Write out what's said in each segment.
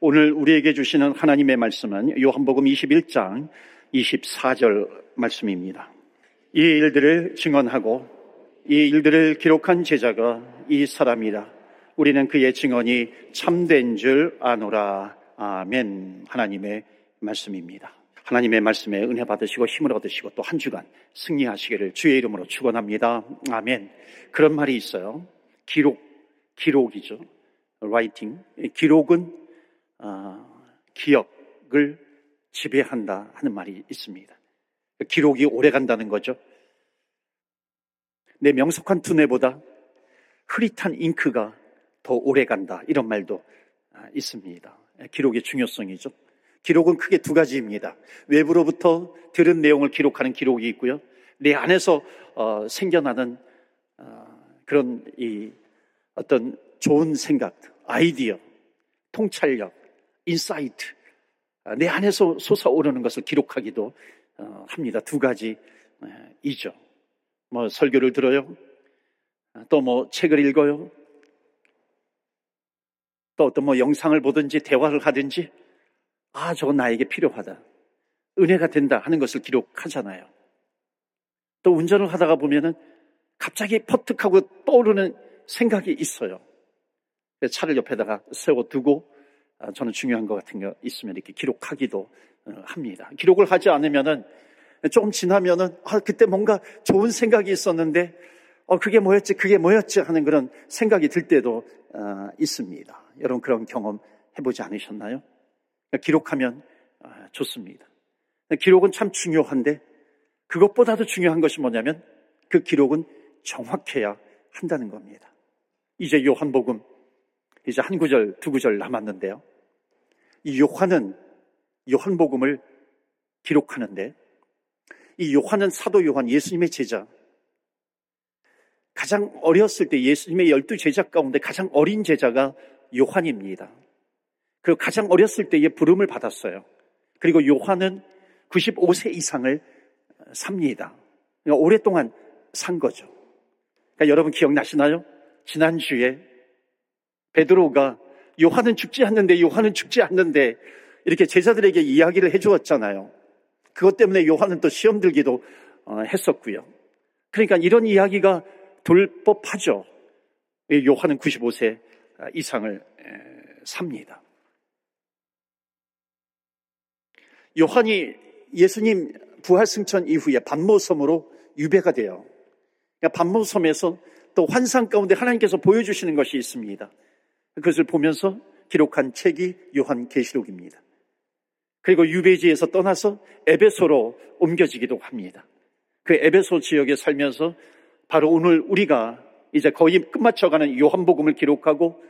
오늘 우리에게 주시는 하나님의 말씀은 요한복음 21장 24절 말씀입니다. 이 일들을 증언하고 이 일들을 기록한 제자가 이 사람이라. 우리는 그의 증언이 참된 줄 아노라. 아멘. 하나님의 말씀입니다. 하나님의 말씀에 은혜 받으시고 힘을 얻으시고 또 한 주간 승리하시기를 주의 이름으로 축원합니다. 아멘. 그런 말이 있어요. 기록, 기록이죠. writing. 기록은 어, 기억을 지배한다 하는 말이 있습니다. 기록이 오래 간다는 거죠. 내 명석한 두뇌보다 흐릿한 잉크가 더 오래 간다. 이런 말도 아, 있습니다. 기록의 중요성이죠. 기록은 크게 두 가지입니다. 외부로부터 들은 내용을 기록하는 기록이 있고요. 내 안에서 어, 생겨나는 어, 그런 이 어떤 좋은 생각, 아이디어, 통찰력, insight, 아, 내 안에서 솟아오르는 것을 기록하기도 어, 합니다. 두 가지이죠. 뭐 설교를 들어요. 아, 또뭐 책을 읽어요. 또 어떤 뭐 영상을 보든지 대화를 하든지 아, 저건 나에게 필요하다. 은혜가 된다 하는 것을 기록하잖아요. 또 운전을 하다가 보면은 갑자기 퍼뜩하고 떠오르는 생각이 있어요. 차를 옆에다가 세워두고 아, 저는 중요한 것 같은 거 있으면 이렇게 기록하기도 어, 합니다. 기록을 하지 않으면은 조금 지나면은 아 그때 뭔가 좋은 생각이 있었는데 어 그게 뭐였지 그게 뭐였지 하는 그런 생각이 들 때도 어, 있습니다. 여러분 그런 경험 해보지 않으셨나요? 기록하면 어, 좋습니다. 기록은 참 중요한데 그것보다도 중요한 것이 뭐냐면 그 기록은 정확해야 한다는 겁니다. 이제 요한복음 이제 한 구절, 두 구절 남았는데요. 이 요한은 요한복음을 기록하는데 이 요한은 사도 요한 예수님의 제자 가장 어렸을 때 예수님의 열두 제자 가운데 가장 어린 제자가 요한입니다. 그 가장 어렸을 때에 부름을 받았어요. 그리고 요한은 95세 이상을 삽니다. 그러니까 오랫동안 산 거죠. 그러니까 여러분 기억나시나요? 지난주에 베드로가 요한은 죽지 않는데 요한은 죽지 않는데 이렇게 제자들에게 이야기를 해주었잖아요. 그것 때문에 요한은 또 시험 들기도 어, 했었고요. 그러니까 이런 이야기가 돌 법하죠. 요한은 95세 이상을 삽니다. 요한이 예수님 부활승천 이후에 반모섬으로 유배가 돼요. 그러니까 반모섬에서 또 환상 가운데 하나님께서 보여주시는 것이 있습니다. 그것을 보면서 기록한 책이 요한계시록입니다. 그리고 유배지에서 떠나서 에베소로 옮겨지기도 합니다. 그 에베소 지역에 살면서 바로 오늘 우리가 이제 거의 끝마쳐가는 요한복음을 기록하고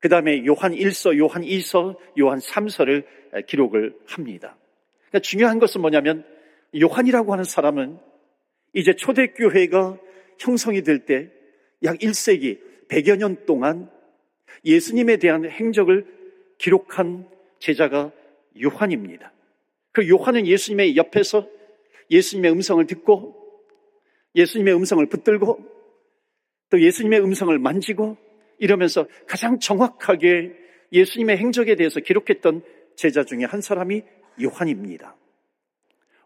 그 다음에 요한 1서, 요한 2서, 요한 3서를 기록을 합니다. 그러니까 중요한 것은 뭐냐면 요한이라고 하는 사람은 이제 초대교회가 형성이 될 때 약 1세기 100여 년 동안 예수님에 대한 행적을 기록한 제자가 요한입니다. 그 요한은 예수님의 옆에서 예수님의 음성을 듣고 예수님의 음성을 붙들고 또 예수님의 음성을 만지고 이러면서 가장 정확하게 예수님의 행적에 대해서 기록했던 제자 중에 한 사람이 요한입니다.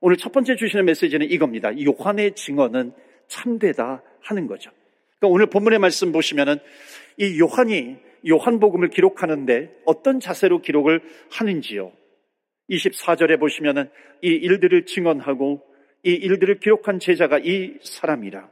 오늘 첫 번째 주시는 메시지는 이겁니다. 요한의 증언은 참되다 하는 거죠. 그러니까 오늘 본문의 말씀 보시면은 이 요한이 요한복음을 기록하는데 어떤 자세로 기록을 하는지요. 24절에 보시면은 이 일들을 증언하고 이 일들을 기록한 제자가 이 사람이라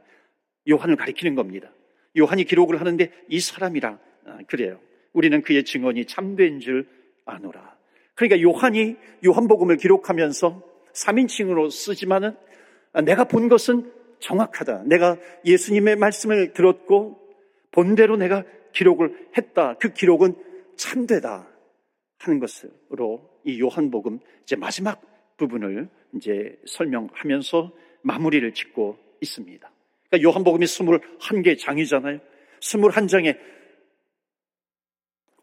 요한을 가리키는 겁니다. 요한이 기록을 하는데 이 사람이라 아, 그래요. 우리는 그의 증언이 참된 줄 아노라. 그러니까 요한이 요한복음을 기록하면서 3인칭으로 쓰지만은 내가 본 것은 정확하다. 내가 예수님의 말씀을 들었고 본대로 내가 기록을 했다. 그 기록은 참되다 하는 것으로 이 요한복음 이제 마지막 부분을 이제 설명하면서 마무리를 짓고 있습니다. 그러니까 요한복음이 21개 장이잖아요. 21장에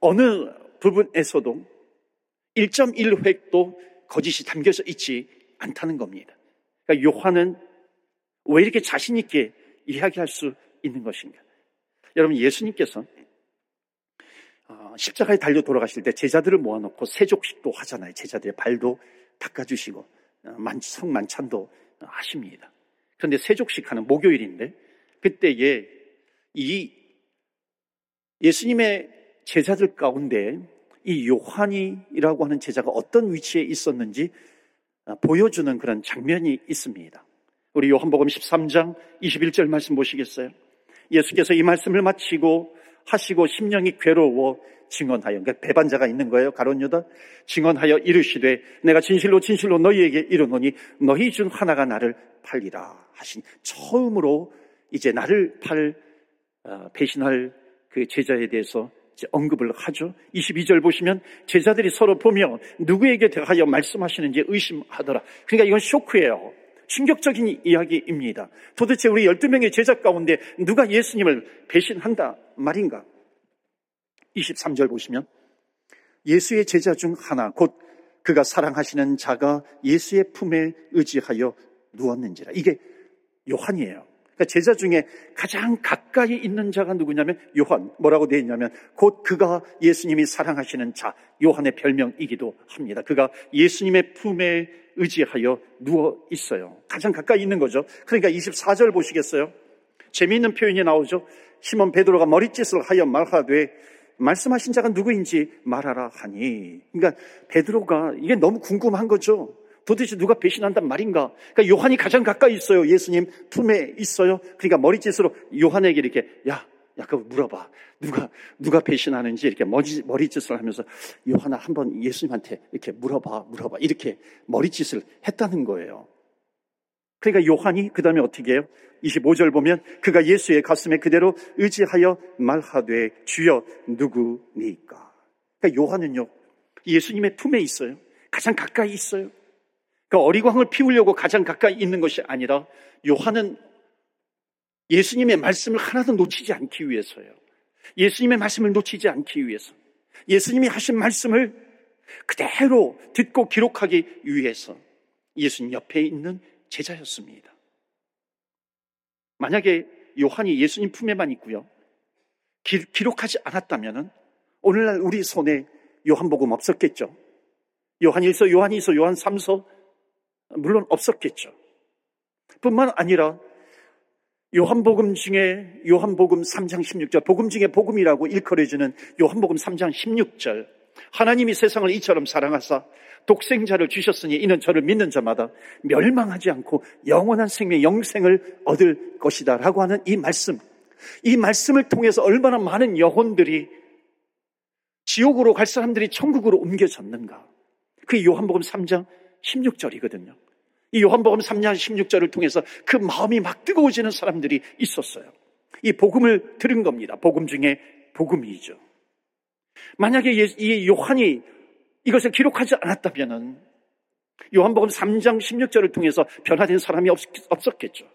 어느 부분에서도 1.1획도 거짓이 담겨져 있지 않다는 겁니다. 그러니까 요한은 왜 이렇게 자신있게 이야기할 수 있는 것인가? 여러분, 예수님께서 어, 십자가에 달려 돌아가실 때 제자들을 모아놓고 세족식도 하잖아요. 제자들의 발도 닦아주시고 어, 성만찬도 하십니다. 그런데 세족식 하는 목요일인데 그때에 이 예수님의 제자들 가운데 이 요한이라고 하는 제자가 어떤 위치에 있었는지 어, 보여주는 그런 장면이 있습니다. 우리 요한복음 13장 21절 말씀 보시겠어요? 예수께서 이 말씀을 마치고 하시고 심령이 괴로워 증언하여 그러니까 배반자가 있는 거예요. 가론 유다 증언하여 이르시되 내가 진실로 진실로 너희에게 이르노니 너희 중 하나가 나를 팔리라 하신 처음으로 이제 나를 팔 어, 배신할 그 제자에 대해서 언급을 하죠. 22절 보시면 제자들이 서로 보며 누구에게 대하여 말씀하시는지 의심하더라. 그러니까 이건 쇼크예요. 충격적인 이야기입니다. 도대체 우리 12명의 제자 가운데 누가 예수님을 배신한다 말인가? 23절 보시면 예수의 제자 중 하나 곧 그가 사랑하시는 자가 예수의 품에 의지하여 누웠는지라. 이게 요한이에요. 그러니까 제자 중에 가장 가까이 있는 자가 누구냐면 요한. 뭐라고 되어 있냐면 곧 그가 예수님이 사랑하시는 자, 요한의 별명이기도 합니다. 그가 예수님의 품에 의지하여 누워 있어요. 가장 가까이 있는 거죠. 그러니까 24절 보시겠어요? 재미있는 표현이 나오죠. 시몬 베드로가 머리짓을 하여 말하되 말씀하신 자가 누구인지 말하라 하니. 그러니까 베드로가 이게 너무 궁금한 거죠. 도대체 누가 배신한단 말인가? 그러니까 요한이 가장 가까이 있어요. 예수님 품에 있어요. 그러니까 머리짓으로 요한에게 이렇게 야, 야, 그거 물어봐. 누가, 누가 배신하는지 이렇게 머리, 머리짓을 하면서 요한아 한번 예수님한테 이렇게 물어봐, 물어봐. 이렇게 머리짓을 했다는 거예요. 그러니까 요한이 그 다음에 어떻게 해요? 25절 보면 그가 예수의 가슴에 그대로 의지하여 말하되 주여 누구니까? 그러니까 요한은요 예수님의 품에 있어요. 가장 가까이 있어요. 그러니까 어리광을 피우려고 가장 가까이 있는 것이 아니라 요한은 예수님의 말씀을 하나도 놓치지 않기 위해서요. 예수님의 말씀을 놓치지 않기 위해서. 예수님이 하신 말씀을 그대로 듣고 기록하기 위해서 예수님 옆에 있는 제자였습니다. 만약에 요한이 예수님 품에만 있고요. 기, 록하지 않았다면 오늘날 우리 손에 요한복음 없었겠죠. 요한일서, 요한이서, 요한 3서 물론 없었겠죠. 뿐만 아니라 요한복음 중에 요한복음 3장 16절, 복음 중에 복음이라고 일컬어지는 요한복음 3장 16절. 하나님이 세상을 이처럼 사랑하사 독생자를 주셨으니 이는 저를 믿는 자마다 멸망하지 않고 영원한 생명, 영생을 얻을 것이다. 라고 하는 이 말씀. 이 말씀을 통해서 얼마나 많은 영혼들이 지옥으로 갈 사람들이 천국으로 옮겨졌는가. 그 요한복음 3장 16절이거든요. 이 요한복음 3장 16절을 통해서 그 마음이 막 뜨거워지는 사람들이 있었어요. 이 복음을 들은 겁니다. 복음 중에 복음이죠. 만약에 이 요한이 이것을 기록하지 않았다면 요한복음 3장 16절을 통해서 변화된 사람이 없, 없었겠죠.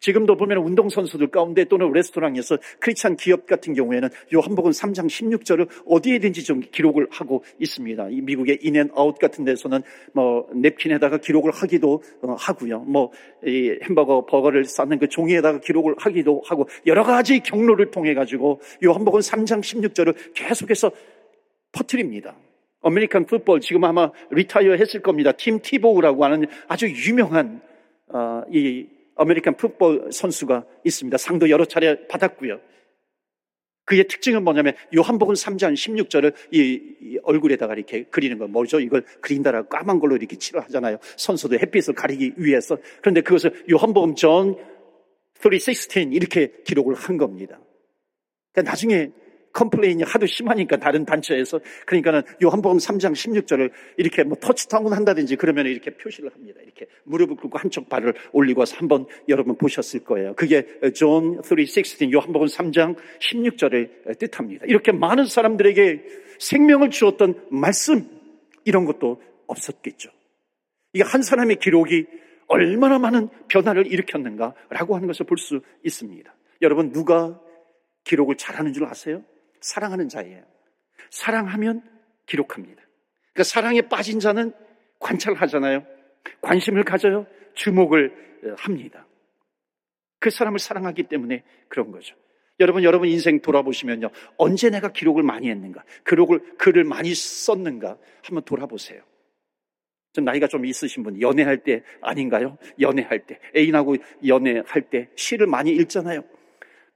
지금도 보면 운동선수들 가운데 또는 레스토랑에서 크리스찬 기업 같은 경우에는 요한복음 3장 16절을 어디에든지 좀 기록을 하고 있습니다. 이 미국의 인앤아웃 같은 데서는 뭐 냅킨에다가 기록을 하기도 어, 하고요. 뭐 이 햄버거 버거를 쌓는 그 종이에다가 기록을 하기도 하고 여러 가지 경로를 통해 가지고 요한복음 3장 16절을 계속해서 퍼뜨립니다. American football 지금 아마 retire 했을 겁니다. 팀 티보우라고 하는 아주 유명한 어, 이 American football 선수가 있습니다. 상도 여러 차례 받았고요. 그의 특징은 뭐냐면 요한복음 3장 16절을 이, 이, 얼굴에다가 이렇게 그리는 거 뭐죠? 이걸 그린다라고 까만 걸로 이렇게 칠하잖아요. 선수도 햇빛을 가리기 위해서. 그런데 그것을 요한복음 전 316 이렇게 기록을 한 겁니다. 그러니까 나중에 complain이 하도 심하니까 다른 단체에서 그러니까는 요한복음 3장 16절을 이렇게 뭐 터치다운 한다든지 그러면 이렇게 표시를 합니다. 이렇게 무릎을 꿇고 한쪽 발을 올리고 와서 한번 여러분 보셨을 거예요. 그게 존 3:16 요한복음 3장 16절을 뜻합니다. 이렇게 많은 사람들에게 생명을 주었던 말씀 이런 것도 없었겠죠. 이게 한 사람의 기록이 얼마나 많은 변화를 일으켰는가라고 하는 것을 볼 수 있습니다. 여러분 누가 기록을 잘하는 줄 아세요? 사랑하는 자예요. 사랑하면 기록합니다. 그러니까 사랑에 빠진 자는 관찰하잖아요. 관심을 가져요. 주목을 어, 합니다. 그 사람을 사랑하기 때문에 그런 거죠. 여러분, 여러분 인생 돌아보시면요. 언제 내가 기록을 많이 했는가? 기록을, 글을 많이 썼는가? 한번 돌아보세요. 좀 나이가 좀 있으신 분, 연애할 때 아닌가요? 연애할 때. 애인하고 연애할 때 시를 많이 읽잖아요.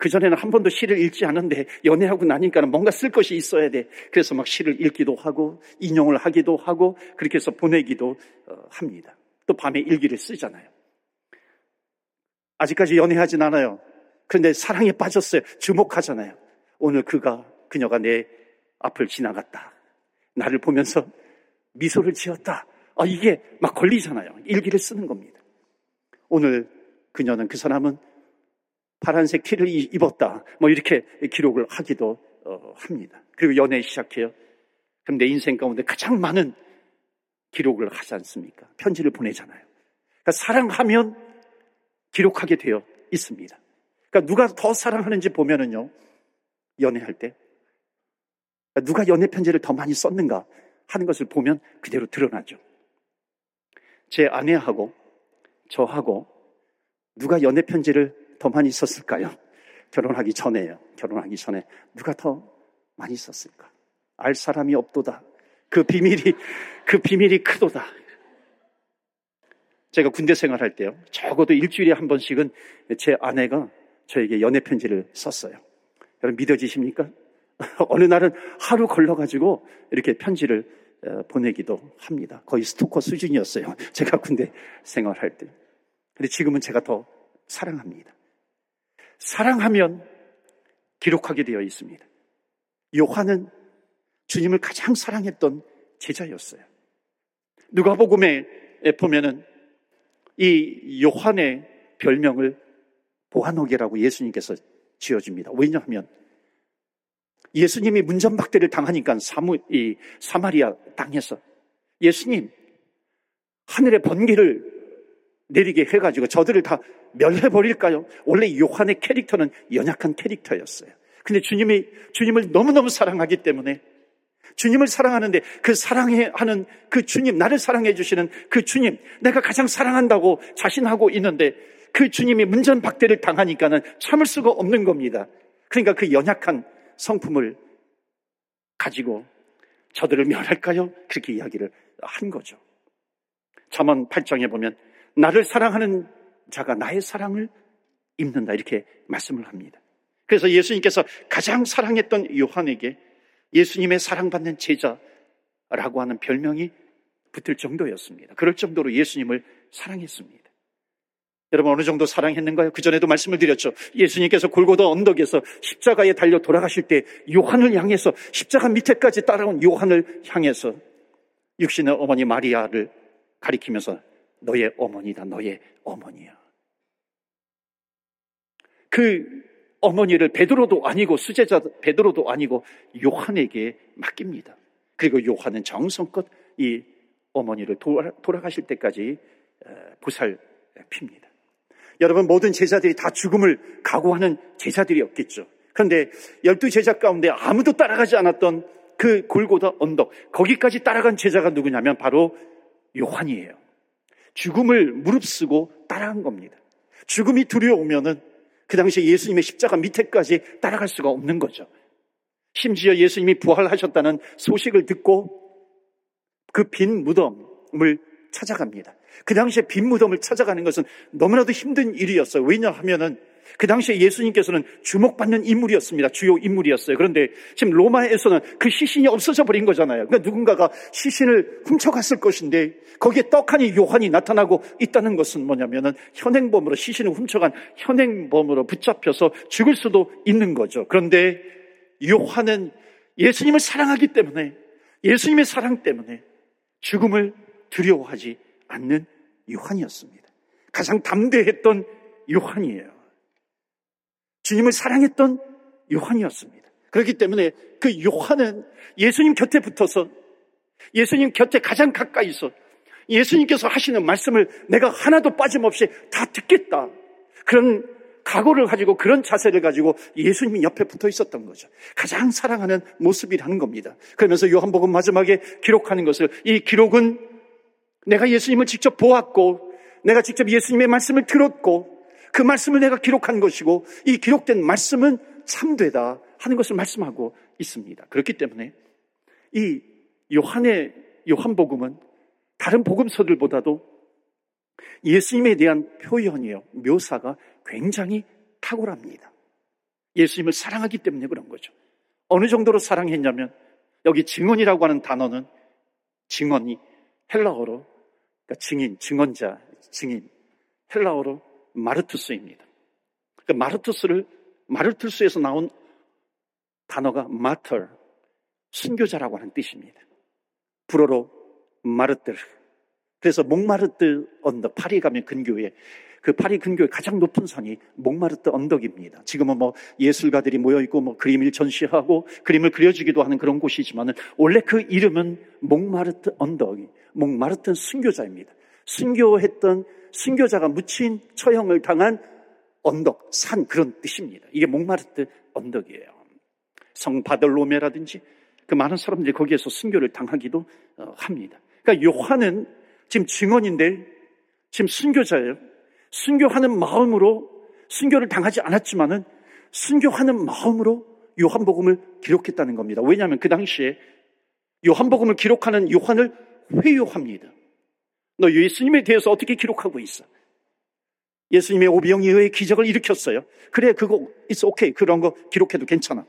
그전에는 한 번도 시를 읽지 않은데 연애하고 나니까는 뭔가 쓸 것이 있어야 돼. 그래서 막 시를 읽기도 하고 인용을 하기도 하고 그렇게 해서 보내기도 어, 합니다. 또 밤에 일기를 쓰잖아요. 아직까지 연애하진 않아요. 그런데 사랑에 빠졌어요. 주목하잖아요. 오늘 그가, 그녀가 내 앞을 지나갔다. 나를 보면서 미소를 지었다. 아, 이게 막 걸리잖아요. 일기를 쓰는 겁니다. 오늘 그녀는 그 사람은 파란색 티를 입었다. 뭐 이렇게 기록을 하기도 어, 합니다. 그리고 연애 시작해요. 그럼 내 인생 가운데 가장 많은 기록을 하지 않습니까? 편지를 보내잖아요. 그러니까 사랑하면 기록하게 되어 있습니다. 그러니까 누가 더 사랑하는지 보면은요, 연애할 때 그러니까 누가 연애 편지를 더 많이 썼는가 하는 것을 보면 그대로 드러나죠. 제 아내하고 저하고 누가 연애 편지를 더 많이 썼을까요? 결혼하기 전에요. 결혼하기 전에 누가 더 많이 썼을까? 알 사람이 없도다. 그 비밀이 그 비밀이 크도다. 제가 군대 생활할 때요. 적어도 일주일에 한 번씩은 제 아내가 저에게 연애 편지를 썼어요. 여러분 믿어지십니까? 어느 날은 하루 걸러가지고 이렇게 편지를 어, 보내기도 합니다. 거의 스토커 수준이었어요. 제가 군대 생활할 때. 근데 지금은 제가 더 사랑합니다. 사랑하면 기록하게 되어 있습니다. 요한은 주님을 가장 사랑했던 제자였어요. 누가복음에 보면은 이 요한의 별명을 보아노게라고 예수님께서 지어줍니다. 왜냐하면 예수님이 문전박대를 당하니까 사무, 이 사마리아 땅에서 예수님 하늘의 번개를 내리게 해가지고 저들을 다 멸해버릴까요? 원래 요한의 캐릭터는 연약한 캐릭터였어요. 근데 주님이, 주님을 너무너무 사랑하기 때문에 주님을 사랑하는데 그 사랑하는 그 주님, 나를 사랑해 주시는 그 주님, 내가 가장 사랑한다고 자신하고 있는데 그 주님이 문전박대를 당하니까는 참을 수가 없는 겁니다. 그러니까 그 연약한 성품을 가지고 저들을 멸할까요? 그렇게 이야기를 한 거죠. 잠언 8장에 보면 나를 사랑하는 자가 나의 사랑을 입는다 이렇게 말씀을 합니다. 그래서 예수님께서 가장 사랑했던 요한에게 예수님의 사랑받는 제자라고 하는 별명이 붙을 정도였습니다. 그럴 정도로 예수님을 사랑했습니다. 여러분 어느 정도 사랑했는가요? 그 전에도 말씀을 드렸죠. 예수님께서 골고다 언덕에서 십자가에 달려 돌아가실 때 요한을 향해서 십자가 밑에까지 따라온 요한을 향해서 육신의 어머니 마리아를 가리키면서 너의 어머니다, 너의 어머니야. 그 어머니를 베드로도 아니고 수제자 베드로도 아니고 요한에게 맡깁니다. 그리고 요한은 정성껏 이 어머니를 돌아가실 때까지 보살 핍니다. 여러분 모든 제자들이 다 죽음을 각오하는 제자들이었겠죠. 그런데 열두 제자 가운데 아무도 따라가지 않았던 그 골고다 언덕 거기까지 따라간 제자가 누구냐면 바로 요한이에요. 죽음을 무릅쓰고 따라간 겁니다. 죽음이 두려우면은 그 당시에 예수님의 십자가 밑에까지 따라갈 수가 없는 거죠. 심지어 예수님이 부활하셨다는 소식을 듣고 그 빈 무덤을 찾아갑니다. 그 당시에 빈 무덤을 찾아가는 것은 너무나도 힘든 일이었어요. 왜냐하면은 그 당시에 예수님께서는 주목받는 인물이었습니다. 주요 인물이었어요. 그런데 지금 로마에서는 그 시신이 없어져 버린 거잖아요. 그러니까 누군가가 시신을 훔쳐갔을 것인데 거기에 떡하니 요한이 나타나고 있다는 것은 뭐냐면은 현행범으로 시신을 훔쳐간 현행범으로 붙잡혀서 죽을 수도 있는 거죠. 그런데 요한은 예수님을 사랑하기 때문에 예수님의 사랑 때문에 죽음을 두려워하지 않는 요한이었습니다. 가장 담대했던 요한이에요. 주님을 사랑했던 요한이었습니다. 그렇기 때문에 그 요한은 예수님 곁에 붙어서 예수님 곁에 가장 가까이서 예수님께서 하시는 말씀을 내가 하나도 빠짐없이 다 듣겠다. 그런 각오를 가지고 그런 자세를 가지고 예수님이 옆에 붙어 있었던 거죠. 가장 사랑하는 모습이라는 겁니다. 그러면서 요한복음 마지막에 기록하는 것을 이 기록은 내가 예수님을 직접 보았고 내가 직접 예수님의 말씀을 들었고 그 말씀을 내가 기록한 것이고 이 기록된 말씀은 참되다 하는 것을 말씀하고 있습니다. 그렇기 때문에 이 요한의 요한복음은 다른 복음서들보다도 예수님에 대한 표현이요, 묘사가 굉장히 탁월합니다. 예수님을 사랑하기 때문에 그런 거죠. 어느 정도로 사랑했냐면 여기 증언이라고 하는 단어는 증언이 헬라어로 그러니까 증인, 증언자, 증인 헬라어로 마르투스입니다. 그 마르투스를 마르투스에서 나온 단어가 마터 순교자라고 하는 뜻입니다. 불어로 martyr 그래서 몽마르트 언덕 파리 가면 근교에 그 파리 근교의 가장 높은 산이 몽마르트 언덕입니다. 지금은 뭐 예술가들이 모여 있고 뭐 그림을 전시하고 그림을 그려주기도 하는 그런 곳이지만은 원래 그 이름은 몽마르트 언덕이 몽마르트 순교자입니다. 순교했던 순교자가 묻힌 처형을 당한 언덕, 산 그런 뜻입니다. 이게 몽마르트 언덕이에요. 성 바들로메라든지 그 많은 사람들이 거기에서 순교를 당하기도 어, 합니다. 그러니까 요한은 지금 증언인데 지금 순교자예요. 순교하는 마음으로 순교를 당하지 않았지만은 순교하는 마음으로 요한복음을 기록했다는 겁니다. 왜냐하면 그 당시에 요한복음을 기록하는 요한을 회유합니다. 너 예수님에 대해서 어떻게 기록하고 있어? 예수님의 오병이어의 기적을 일으켰어요. 그래, 그거, it's okay. 그런 거 기록해도 괜찮아.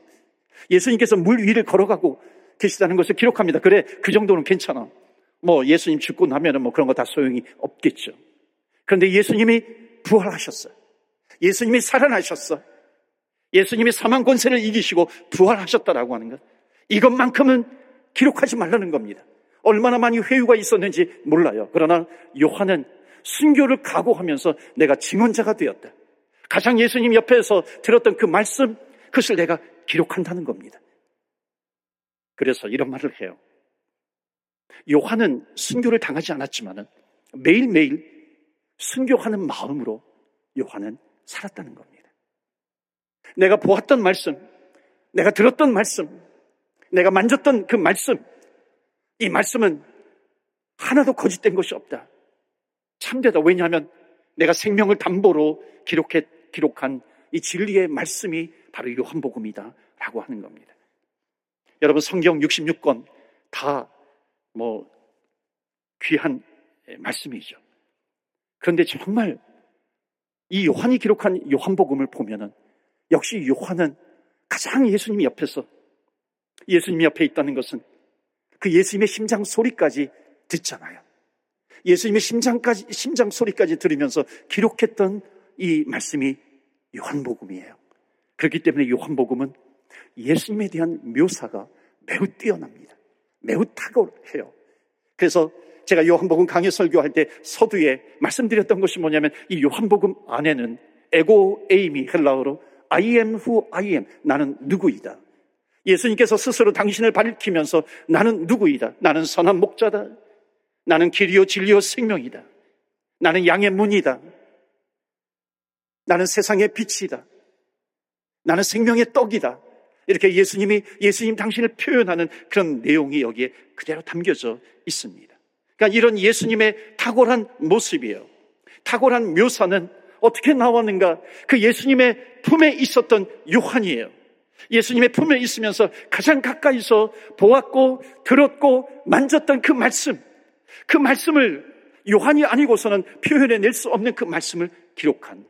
예수님께서 물 위를 걸어가고 계시다는 것을 기록합니다. 그래, 그 정도는 괜찮아. 뭐, 예수님 죽고 나면은 뭐 그런 거 다 소용이 없겠죠. 그런데 예수님이 부활하셨어요. 예수님이 살아나셨어. 예수님이 사망 권세를 이기시고 부활하셨다라고 하는 것. 이것만큼은 기록하지 말라는 겁니다. 얼마나 많이 회유가 있었는지 몰라요. 그러나 요한은 순교를 각오하면서 내가 증언자가 되었다. 가장 예수님 옆에서 들었던 그 말씀, 그것을 내가 기록한다는 겁니다. 그래서 이런 말을 해요. 요한은 순교를 당하지 않았지만은 매일매일 순교하는 마음으로 요한은 살았다는 겁니다. 내가 보았던 말씀, 내가 들었던 말씀, 내가 만졌던 그 말씀, 이 말씀은 하나도 거짓된 것이 없다. 참되다. 왜냐하면 내가 생명을 담보로 기록해, 기록한 이 진리의 말씀이 바로 요한복음이다. 라고 하는 겁니다. 여러분, 성경 66권 다 뭐 귀한 말씀이죠. 그런데 정말 이 요한이 기록한 요한복음을 보면은 역시 요한은 가장 예수님 옆에서 예수님 옆에 있다는 것은 그 예수님의 심장 소리까지 듣잖아요. 예수님의 심장까지, 심장 소리까지 들으면서 기록했던 이 말씀이 요한복음이에요. 그렇기 때문에 요한복음은 예수님에 대한 묘사가 매우 뛰어납니다. 매우 탁월해요. 그래서 제가 요한복음 강의 설교할 때 서두에 말씀드렸던 것이 뭐냐면 이 요한복음 안에는 에고 에임이 헬라어로 I am who I am. 나는 누구이다. 예수님께서 스스로 당신을 밝히면서 나는 누구이다. 나는 선한 목자다. 나는 길이요 진리요 생명이다. 나는 양의 문이다. 나는 세상의 빛이다. 나는 생명의 떡이다. 이렇게 예수님이 예수님 당신을 표현하는 그런 내용이 여기에 그대로 담겨져 있습니다. 그러니까 이런 예수님의 탁월한 모습이에요. 탁월한 묘사는 어떻게 나왔는가? 그 예수님의 품에 있었던 요한이에요. 예수님의 품에 있으면서 가장 가까이서 보았고 들었고 만졌던 그 말씀. 그 말씀을 요한이 아니고서는 표현해 낼 수 없는 그 말씀을 기록한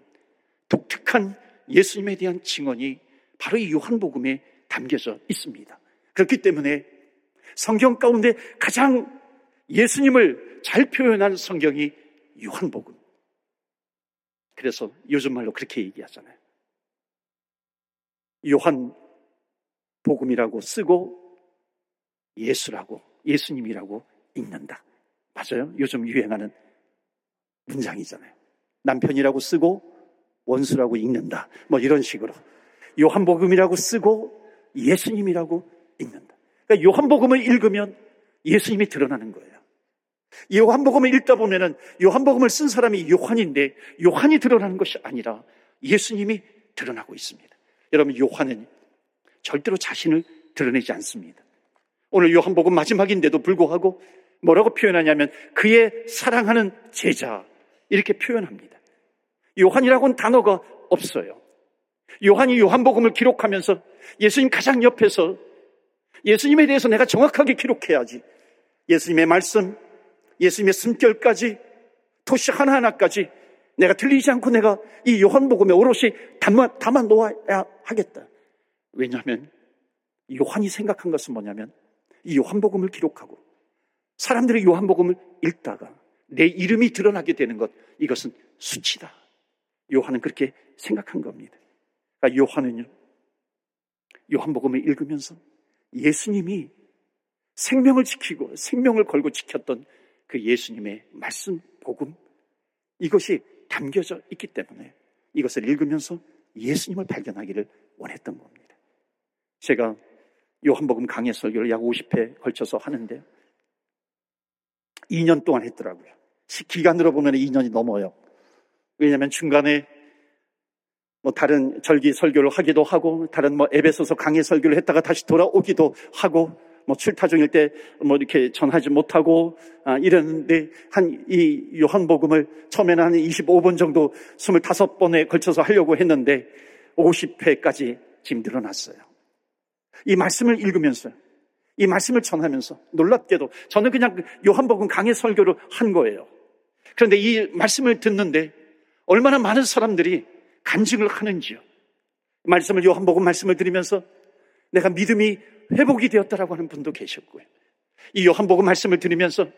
독특한 예수님에 대한 증언이 바로 이 요한복음에 담겨져 있습니다. 그렇기 때문에 성경 가운데 가장 예수님을 잘 표현한 성경이 요한복음. 그래서 요즘 말로 그렇게 얘기하잖아요. 요한 복음이라고 쓰고 예수라고 예수님이라고 읽는다. 맞아요? 요즘 유행하는 문장이잖아요. 남편이라고 쓰고 원수라고 읽는다. 뭐 이런 식으로. 요한복음이라고 쓰고 예수님이라고 읽는다. 그러니까 요한복음을 읽으면 예수님이 드러나는 거예요. 요한복음을 읽다 보면은 요한복음을 쓴 사람이 요한인데 요한이 드러나는 것이 아니라 예수님이 드러나고 있습니다. 여러분 요한은 절대로 자신을 드러내지 않습니다. 오늘 요한복음 마지막인데도 불구하고 뭐라고 표현하냐면 그의 사랑하는 제자 이렇게 표현합니다. 요한이라고는 단어가 없어요. 요한이 요한복음을 기록하면서 예수님 가장 옆에서 예수님에 대해서 내가 정확하게 기록해야지. 예수님의 말씀, 예수님의 숨결까지, 토시 하나하나까지 내가 틀리지 않고 내가 이 요한복음에 오롯이 담아, 담아 놓아야 하겠다. 왜냐하면 요한이 생각한 것은 뭐냐면 이 요한복음을 기록하고 사람들이 요한복음을 읽다가 내 이름이 드러나게 되는 것 이것은 수치다. 요한은 그렇게 생각한 겁니다. 그러니까 요한은요. 요한복음을 읽으면서 예수님이 생명을 지키고 생명을 걸고 지켰던 그 예수님의 말씀 복음 이것이 담겨져 있기 때문에 이것을 읽으면서 예수님을 발견하기를 원했던 겁니다. 제가 요한복음 강해 설교를 약 50회 걸쳐서 하는데 2년 동안 했더라고요. 기간으로 보면 2년이 넘어요. 왜냐하면 중간에 뭐 다른 절기 설교를 하기도 하고 다른 뭐 앱에서서 강의 설교를 했다가 다시 돌아오기도 하고 뭐 출타 중일 때 뭐 이렇게 전하지 못하고 아, 이랬는데 한 이 요한복음을 처음에는 한 25번 정도 25번에 걸쳐서 하려고 했는데 50회까지 지금 늘어났어요. 이 말씀을 읽으면서 이 말씀을 전하면서 놀랍게도 저는 그냥 요한복음 강의 설교를 한 거예요. 그런데 이 말씀을 듣는데 얼마나 많은 사람들이 간증을 하는지요. 말씀을 요한복음 말씀을 드리면서 내가 믿음이 회복이 되었다라고 하는 분도 계셨고요. 이 요한복음 말씀을 들으면서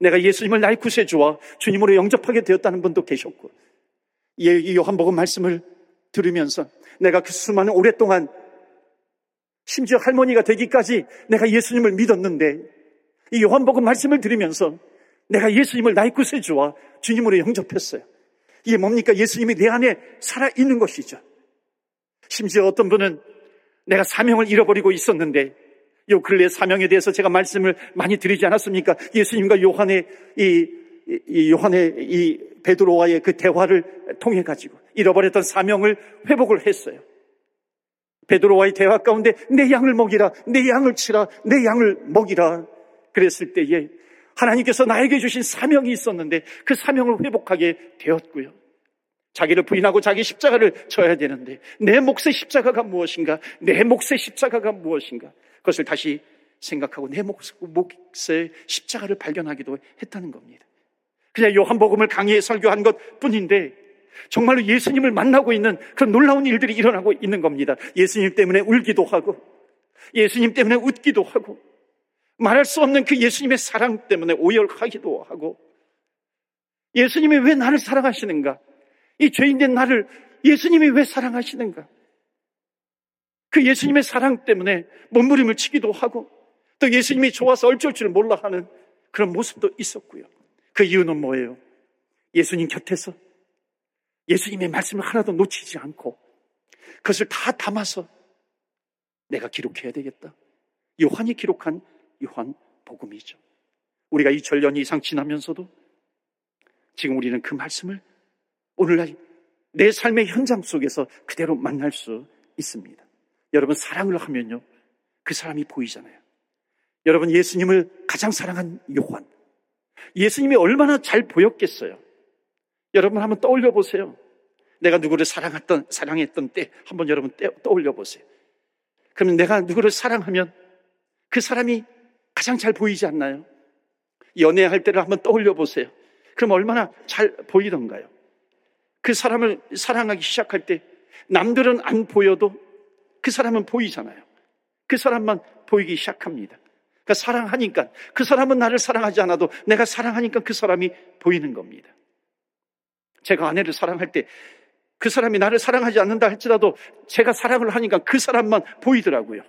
내가 예수님을 나의 구세주와 주님으로 영접하게 되었다는 분도 계셨고, 이 요한복음 말씀을 들으면서 내가 그 수많은 오랫동안 심지어 할머니가 되기까지 내가 예수님을 믿었는데 이 요한복음 말씀을 들으면서 내가 예수님을 나의 구세주와 주님으로 영접했어요. 이게 뭡니까? 예수님이 내 안에 살아있는 것이죠. 심지어 어떤 분은 내가 사명을 잃어버리고 있었는데 요 근래 사명에 대해서 제가 말씀을 많이 드리지 않았습니까? 예수님과 요한의 이, 이 요한의 이 베드로와의 그 대화를 통해 가지고 잃어버렸던 사명을 회복을 했어요. 베드로와의 대화 가운데 내 양을 먹이라, 내 양을 치라, 내 양을 먹이라. 그랬을 때에 하나님께서 나에게 주신 사명이 있었는데 그 사명을 회복하게 되었고요. 자기를 부인하고 자기 십자가를 져야 되는데 내 몫의 십자가가 무엇인가? 내 몫의 십자가가 무엇인가? 그것을 다시 생각하고 내 몫의 십자가를 발견하기도 했다는 겁니다. 그냥 요한복음을 강의에 설교한 것 뿐인데 정말로 예수님을 만나고 있는 그런 놀라운 일들이 일어나고 있는 겁니다. 예수님 때문에 울기도 하고 예수님 때문에 웃기도 하고 말할 수 없는 그 예수님의 사랑 때문에 오열하기도 하고 예수님이 왜 나를 사랑하시는가? 이 죄인된 나를 예수님이 왜 사랑하시는가? 그 예수님의 사랑 때문에 몸부림을 치기도 하고 또 예수님이 좋아서 얼쩔 줄 몰라 하는 그런 모습도 있었고요. 그 이유는 뭐예요? 예수님 곁에서 예수님의 말씀을 하나도 놓치지 않고 그것을 다 담아서 내가 기록해야 되겠다. 요한이 기록한 요한 복음이죠. 우리가 이 전년 이상 지나면서도 지금 우리는 그 말씀을 오늘날 내 삶의 현장 속에서 그대로 만날 수 있습니다. 여러분 사랑을 하면요. 그 사람이 보이잖아요. 여러분 예수님을 가장 사랑한 요한. 예수님이 얼마나 잘 보였겠어요. 여러분 한번 떠올려 보세요. 내가 누구를 사랑했던, 사랑했던 때 한번 여러분 떠올려 보세요. 그러면 내가 누구를 사랑하면 그 사람이 가장 잘 보이지 않나요? 연애할 때를 한번 떠올려 보세요. 그럼 얼마나 잘 보이던가요? 그 사람을 사랑하기 시작할 때 남들은 안 보여도 그 사람은 보이잖아요. 그 사람만 보이기 시작합니다. 그러니까 사랑하니까 그 사람은 나를 사랑하지 않아도 내가 사랑하니까 그 사람이 보이는 겁니다. 제가 아내를 사랑할 때 그 사람이 나를 사랑하지 않는다 할지라도 제가 사랑을 하니까 그 사람만 보이더라고요.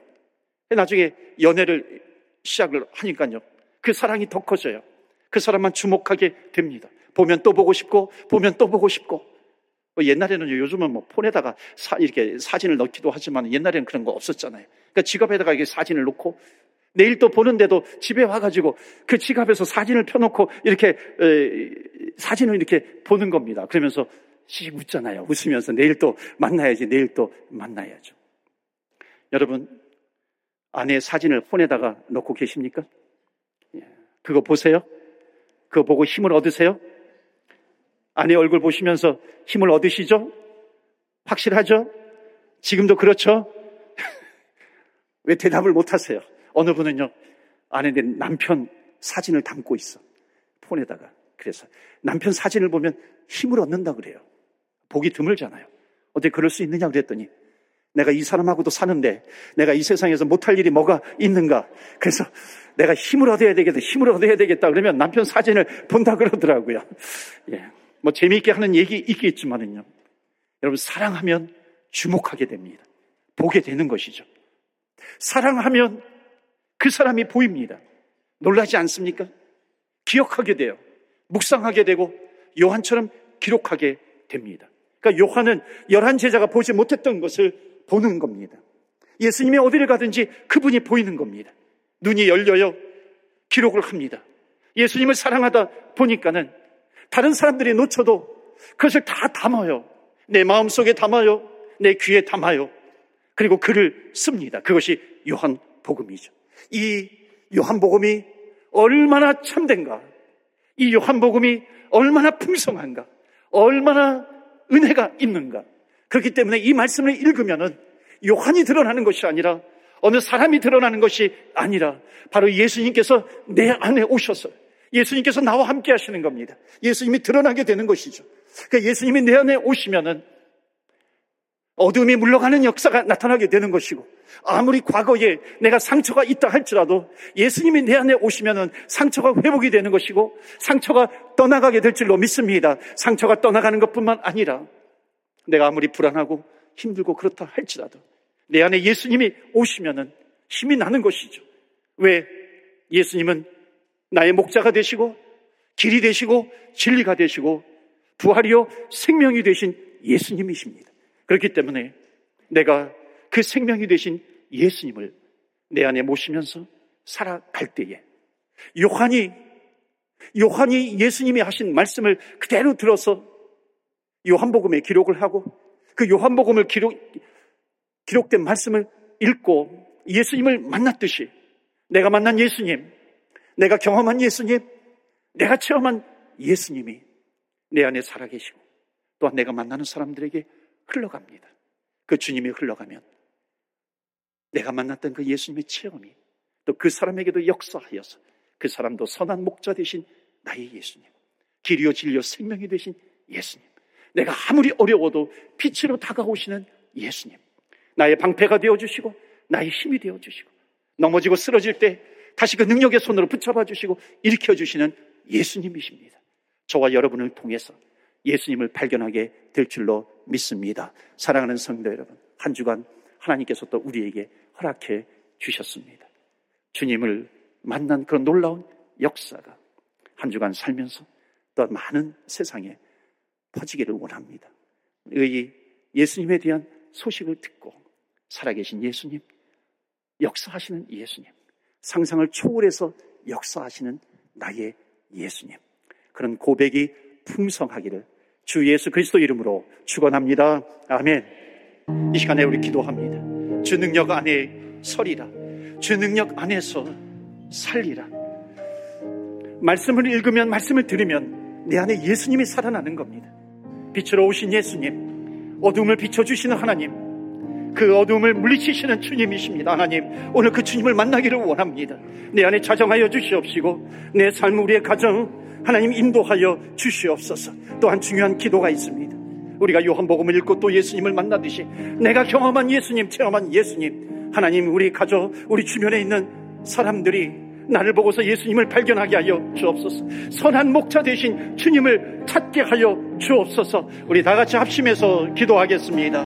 나중에 연애를 시작을 하니까요. 그 사랑이 더 커져요. 그 사람만 주목하게 됩니다. 보면 또 보고 싶고, 보면 또 보고 싶고, 뭐 옛날에는 요즘은 뭐 폰에다가 사, 이렇게 사진을 넣기도 하지만 옛날에는 그런 거 없었잖아요. 그러니까 지갑에다가 이게 사진을 놓고 내일 또 보는데도 집에 와가지고 그 지갑에서 사진을 펴놓고 이렇게 에, 사진을 이렇게 보는 겁니다. 그러면서 씩 웃잖아요. 웃으면서 내일 또 만나야지, 내일 또 만나야죠. 여러분, 아내 사진을 폰에다가 넣고 계십니까? 예, 그거 보세요. 그거 보고 힘을 얻으세요. 아내 얼굴 보시면서 힘을 얻으시죠? 확실하죠? 지금도 그렇죠? 왜 대답을 못 하세요? 어느 분은요, 아내 남편 사진을 담고 있어. 폰에다가. 그래서 남편 사진을 보면 힘을 얻는다 그래요. 보기 드물잖아요. 어떻게 그럴 수 있느냐 그랬더니 내가 이 사람하고도 사는데 내가 이 세상에서 못할 일이 뭐가 있는가. 그래서 내가 힘을 얻어야 되겠다. 힘을 얻어야 되겠다. 그러면 남편 사진을 본다 그러더라고요. 예. 뭐 재미있게 하는 얘기 있겠지만은요. 여러분 사랑하면 주목하게 됩니다. 보게 되는 것이죠. 사랑하면 그 사람이 보입니다. 놀라지 않습니까? 기억하게 돼요. 묵상하게 되고 요한처럼 기록하게 됩니다. 그러니까 요한은 열한 제자가 보지 못했던 것을 보는 겁니다. 예수님이 어디를 가든지 그분이 보이는 겁니다. 눈이 열려요. 기록을 합니다. 예수님을 사랑하다 보니까는 다른 사람들이 놓쳐도 그것을 다 담아요. 내 마음속에 담아요. 내 귀에 담아요. 그리고 글을 씁니다. 그것이 요한 복음이죠. 이 요한 복음이 얼마나 참된가. 이 요한 복음이 얼마나 풍성한가. 얼마나 은혜가 있는가. 그렇기 때문에 이 말씀을 읽으면은 요한이 드러나는 것이 아니라 어느 사람이 드러나는 것이 아니라 바로 예수님께서 내 안에 오셔서 예수님께서 나와 함께 하시는 겁니다. 예수님이 드러나게 되는 것이죠. 그러니까 예수님이 내 안에 오시면은 어둠이 물러가는 역사가 나타나게 되는 것이고 아무리 과거에 내가 상처가 있다 할지라도 예수님이 내 안에 오시면은 상처가 회복이 되는 것이고 상처가 떠나가게 될 줄로 믿습니다. 상처가 떠나가는 것뿐만 아니라 내가 아무리 불안하고 힘들고 그렇다 할지라도 내 안에 예수님이 오시면은 힘이 나는 것이죠. 왜? 예수님은 나의 목자가 되시고 길이 되시고 진리가 되시고 부활이요 생명이 되신 예수님이십니다. 그렇기 때문에 내가 그 생명이 되신 예수님을 내 안에 모시면서 살아갈 때에 요한이 요한이 예수님이 하신 말씀을 그대로 들어서 요한복음에 기록을 하고 그 요한복음을 기록 기록된 말씀을 읽고 예수님을 만났듯이 내가 만난 예수님, 내가 경험한 예수님, 내가 체험한 예수님이 내 안에 살아계시고 또한 내가 만나는 사람들에게 흘러갑니다. 그 주님이 흘러가면 내가 만났던 그 예수님의 체험이 또 그 사람에게도 역사하여서 그 사람도 선한 목자 되신 나의 예수님, 길이요 진리요 생명이 되신 예수님, 내가 아무리 어려워도 빛으로 다가오시는 예수님, 나의 방패가 되어 주시고 나의 힘이 되어 주시고 넘어지고 쓰러질 때 다시 그 능력의 손으로 붙잡아 주시고 일으켜 주시는 예수님이십니다. 저와 여러분을 통해서 예수님을 발견하게 될 줄로 믿습니다. 사랑하는 성도 여러분, 한 주간 하나님께서 또 우리에게 허락해 주셨습니다. 주님을 만난 그런 놀라운 역사가 한 주간 살면서 또 많은 세상에 퍼지기를 원합니다. 의 예수님에 대한 소식을 듣고 살아계신 예수님, 역사하시는 예수님, 상상을 초월해서 역사하시는 나의 예수님. 그런 고백이 풍성하기를 주 예수 그리스도 이름으로 축원합니다. 아멘. 이 시간에 우리 기도합니다. 주 능력 안에 서리라. 주 능력 안에서 살리라. 말씀을 읽으면 말씀을 들으면 내 안에 예수님이 살아나는 겁니다. 빛으로 오신 예수님, 어둠을 비춰주시는 하나님, 그 어둠을 물리치시는 주님이십니다. 하나님, 오늘 그 주님을 만나기를 원합니다. 내 안에 자정하여 주시옵시고, 내 삶, 우리의 가정, 하나님 인도하여 주시옵소서. 또한 중요한 기도가 있습니다. 우리가 요한복음을 읽고 또 예수님을 만나듯이 내가 경험한 예수님, 체험한 예수님, 하나님 우리 가족, 우리 주변에 있는 사람들이 나를 보고서 예수님을 발견하게 하여 주옵소서. 선한 목자 대신 주님을 찾게 하여 주옵소서. 우리 다 같이 합심해서 기도하겠습니다.